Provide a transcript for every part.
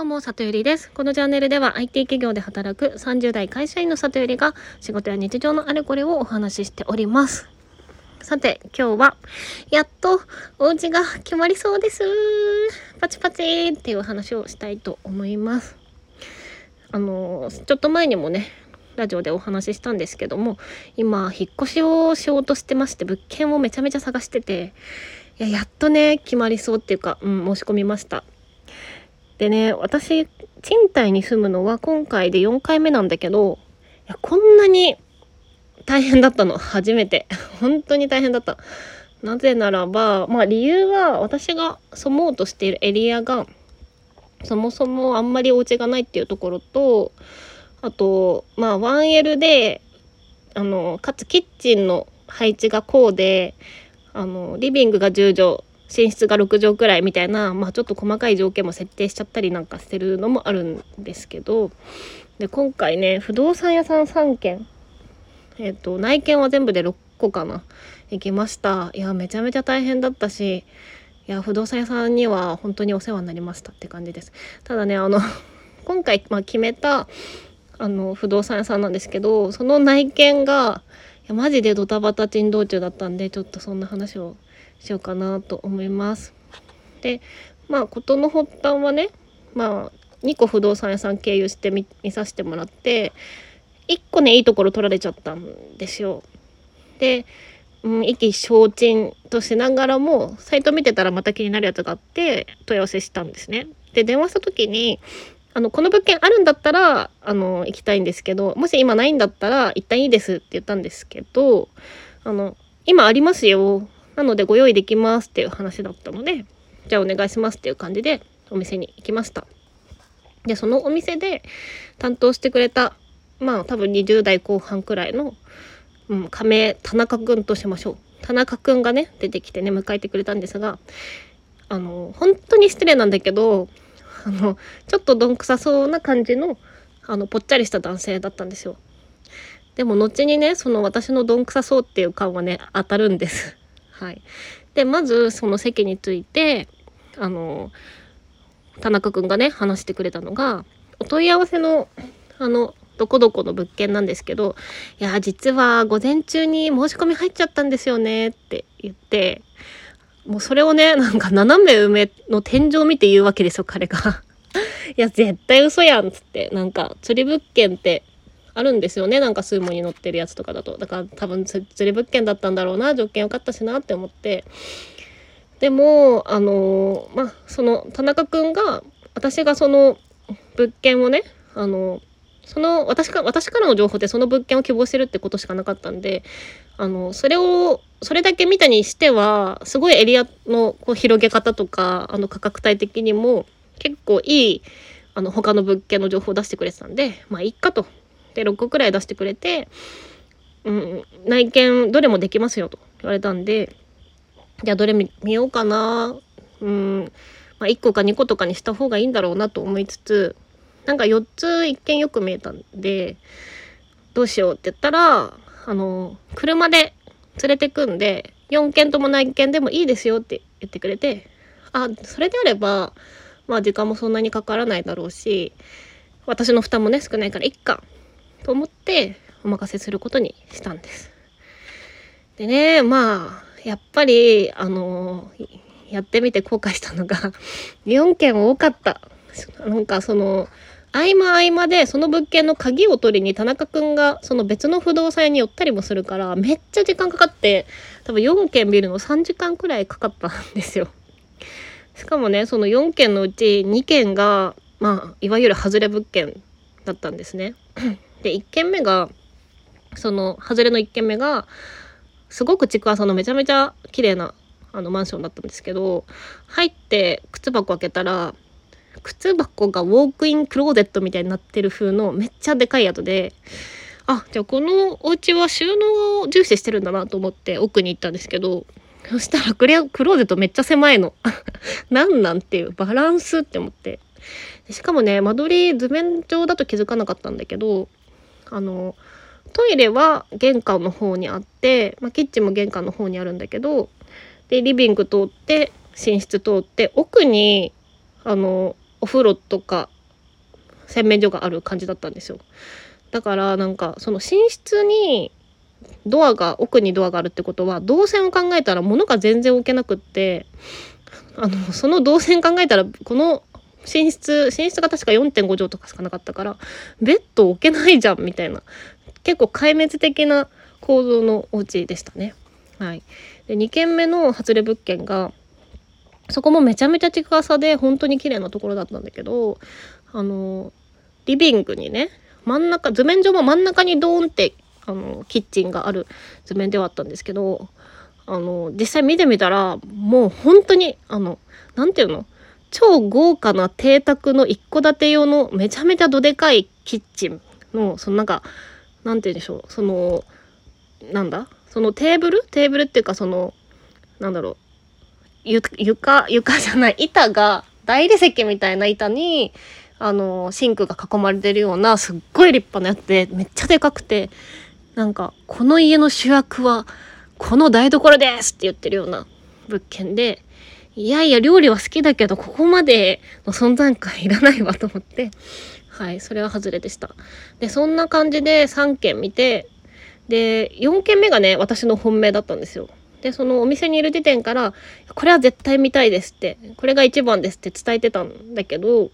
どうも、里ゆりです。このチャンネルでは IT 企業で働く30代会社員の里ゆりが仕事や日常のあれこれをお話ししております。さて、今日は、やっとお家が決まりそうです。パチパチっていう話をしたいと思います。あの、ちょっと前にもね、ラジオでお話ししたんですけども、今、引っ越しをしようとしてまして、物件をめちゃめちゃ探してて、いや、やっとね、決まりそうっていうか、うん、申し込みました。でね、私、賃貸に住むのは今回で4回目なんだけど、いやこんなに大変だったの、初めて。本当に大変だった。なぜならば、まあ理由は私が住もうとしているエリアが、そもそもあんまりお家がないっていうところと、あと、まあ 1L で、あの、かつキッチンの配置がこうで、あの、リビングが10畳、寝室が6畳くらいみたいな、まあ、ちょっと細かい条件も設定しちゃったりなんかしてるのもあるんですけどで今回ね不動産屋さん3軒えっ、と内見は全部で6個かな行きました。いやめちゃめちゃ大変だったしいや不動産屋さんには本当にお世話になりましたって感じです。ただねあの 今回、まあ、決めたあの不動産屋さんなんですけどその内見がいやマジでドタバタ珍道中だったんでちょっとそんな話をしようかなと思います。でまあ事の発端はねまあ2個不動産屋さん経由して見させてもらって1個ねいいところ取られちゃったんですよ。で、うん、意気消沈としながらもサイト見てたらまた気になるやつがあって問い合わせしたんですね。で電話した時にあのこの物件あるんだったらあの行きたいんですけどもし今ないんだったら一旦いいですって言ったんですけどあの今ありますよなのでご用意できますっていう話だったので、じゃあお願いしますっていう感じでお店に行きました。で、そのお店で担当してくれた、まあ多分20代後半くらいの、うん、仮名田中くんとしましょう。田中くんがね、出てきてね、迎えてくれたんですが、あの、本当に失礼なんだけど、あの、ちょっとどんくさそうな感じの、あの、ぽっちゃりした男性だったんですよ。でも後にね、その私のどんくさそうっていう感はね、当たるんです。はい、でまずその席についてあの田中君がね話してくれたのがお問い合わせのあのどこどこの物件なんですけどいや実は午前中に申し込み入っちゃったんですよねって言ってもうそれをねなんか斜め上の天井見て言うわけですよ彼が。いや絶対嘘やんっつってなんか釣り物件ってあるんですよね。なんか数モに載ってるやつとかだと。だから多分釣り物件だったんだろうな。条件良かったしなって思って。でもあのまあその田中君が私がその物件をねあのその私か私からの情報でその物件を希望してるってことしかなかったんであのそれをそれだけ見たにしてはすごいエリアのこう広げ方とかあの価格帯的にも結構いいあの他の物件の情報を出してくれてたんでまあいいかと。で6個くらい出してくれて、うん、内見どれもできますよと言われたんでじゃあどれ見ようかな。うんまあ、1個か2個とかにした方がいいんだろうなと思いつつなんか4つ一見よく見えたんでどうしようって言ったらあの車で連れてくんで4件とも内見でもいいですよって言ってくれてあそれであればまあ時間もそんなにかからないだろうし私の負担もね少ないからいっかと思ってお任せすることにしたんです。でねまあやっぱりあのやってみて後悔したのが 4件多かった。なんかその合間合間でその物件の鍵を取りに田中くんがその別の不動産屋に寄ったりもするからめっちゃ時間かかって多分4件見るの3時間くらいかかったんですよ。しかもねその4件のうち2件がまあいわゆる外れ物件だったんですね。で1軒目がその外れの1軒目がすごく築浅のめちゃめちゃ綺麗なあのマンションだったんですけど入って靴箱開けたら靴箱がウォークインクローゼットみたいになってる風のめっちゃでかい宿であじゃあこのお家は収納を重視してるんだなと思って奥に行ったんですけどそしたらクレクローゼットめっちゃ狭いの。なんなんていうバランスって思って。しかもね間取り図面上だと気づかなかったんだけどあのトイレは玄関の方にあって、まあ、キッチンも玄関の方にあるんだけどでリビング通って寝室通って奥にあのお風呂とか洗面所がある感じだったんですよ。だからなんかその寝室にドアが奥にドアがあるってことは動線を考えたら物が全然置けなくってあのその動線考えたらこの寝室寝室が確か4.5畳とかしかなかったからベッド置けないじゃんみたいな。結構壊滅的な構造のお家でしたね。はい、で2軒目の外れ物件がそこもめちゃめちゃ近さで本当に綺麗なところだったんだけどあのリビングにね真ん中図面上も真ん中にドーンってあのキッチンがある図面ではあったんですけどあの実際見てみたらもう本当にあの何て言うの？超豪華な邸宅の一戸建て用のめちゃめちゃどでかいキッチンのそのなんかなんて言うんでしょうそのなんだ？そのテーブル？テーブルっていうかそのなんだろう。床床じゃない板が大理石みたいな板にあのシンクが囲まれてるようなすっごい立派なやつでめっちゃでかくてなんかこの家の主役はこの台所ですって言ってるような物件でいやいや料理は好きだけどここまでの存在感いらないわと思って。はいそれは外れでした。でそんな感じで3軒見てで4軒目がね私の本命だったんですよ。でそのお店にいる時点からこれは絶対見たいですってこれが一番ですって伝えてたんだけどい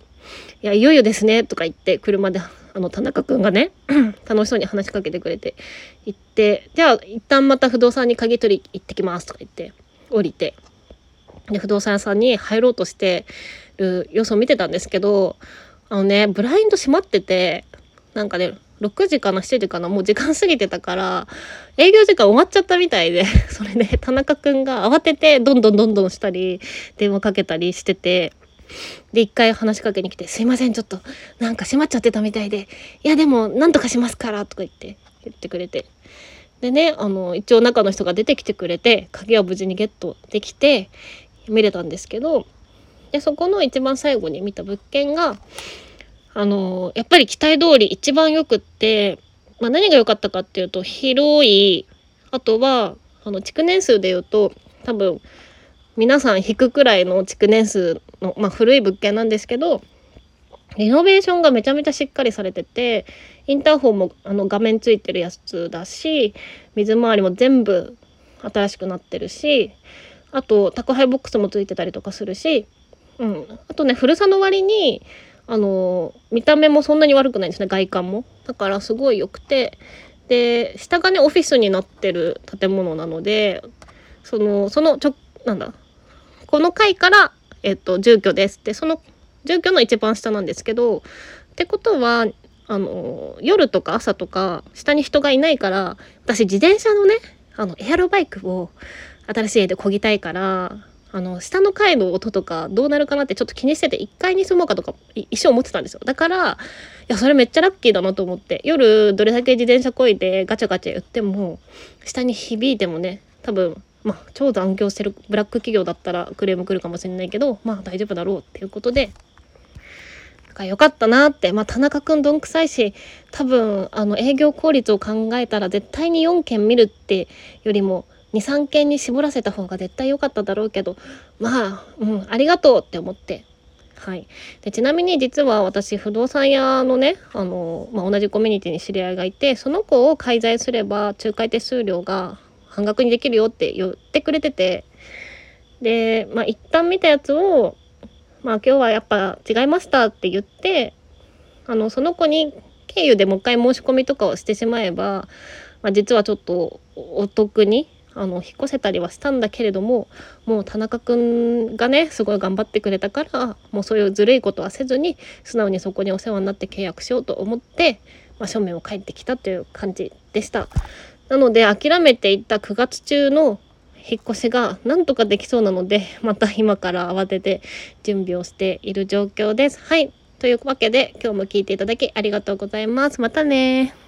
やいよいよですねとか言って車であの田中くんがね 楽しそうに話しかけてくれて行ってじゃあ一旦また不動産に鍵取り行ってきますとか言って降りて。で不動産屋さんに入ろうとしてる様子を見てたんですけどあのねブラインド閉まっててなんかね6時かな7時かなもう時間過ぎてたから営業時間終わっちゃったみたいで それで田中くんが慌ててどんどんどんどんしたり電話かけたりしててで一回話しかけに来て「すいませんちょっとなんか閉まっちゃってたみたいでいやでもなんとかしますから」とか言って言ってくれて。でねあの一応中の人が出てきてくれて鍵は無事にゲットできて見れたんですけどでそこの一番最後に見た物件があのやっぱり期待通り一番よくって、まあ、何が良かったかっていうと広いあとはあの築年数で言うと多分皆さん引くくらいの築年数の、まあ、古い物件なんですけどリノベーションがめちゃめちゃしっかりされててインターホンもあの画面ついてるやつだし水回りも全部新しくなってるしあと宅配ボックスもついてたりとかするし、うん、あとね古さの割にあの見た目もそんなに悪くないんですね外観も。だからすごい良くて。で下がねオフィスになってる建物なのでそのそのちょなんだこの階からえっと住居です。ってその住居の一番下なんですけどってことはあの夜とか朝とか下に人がいないから私自転車のねあのエアロバイクを新しい家で漕ぎたいからあの下の階の音とかどうなるかなってちょっと気にしてて1階に住もうかとか一生思ってたんですよ。だからいやそれめっちゃラッキーだなと思って夜どれだけ自転車こいでガチャガチャ言っても下に響いてもね多分まあ超残業してるブラック企業だったらクレーム来るかもしれないけどまあ大丈夫だろうっていうことでよかったなって、まあ、田中君どんくさいし多分あの営業効率を考えたら絶対に4件見るってよりも23件に絞らせた方が絶対良かっただろうけどまあ、うん、ありがとうって思って。はい、でちなみに実は私不動産屋のねあの、まあ、同じコミュニティに知り合いがいてその子を介在すれば仲介手数料が半額にできるよって言ってくれてて。でまあ一旦見たやつをまあ今日はやっぱ違いましたって言ってあのその子に経由でもう一回申し込みとかをしてしまえば、まあ、実はちょっとお得にあの引っ越せたりはしたんだけれどももう田中くんがねすごい頑張ってくれたからもうそういうずるいことはせずに素直にそこにお世話になって契約しようと思って、まあ、書面を書いてきたという感じでした。なので諦めていた9月中の引っ越しがなんとかできそうなのでまた今から慌てて準備をしている状況です。はいというわけで今日も聞いていただきありがとうございます。またね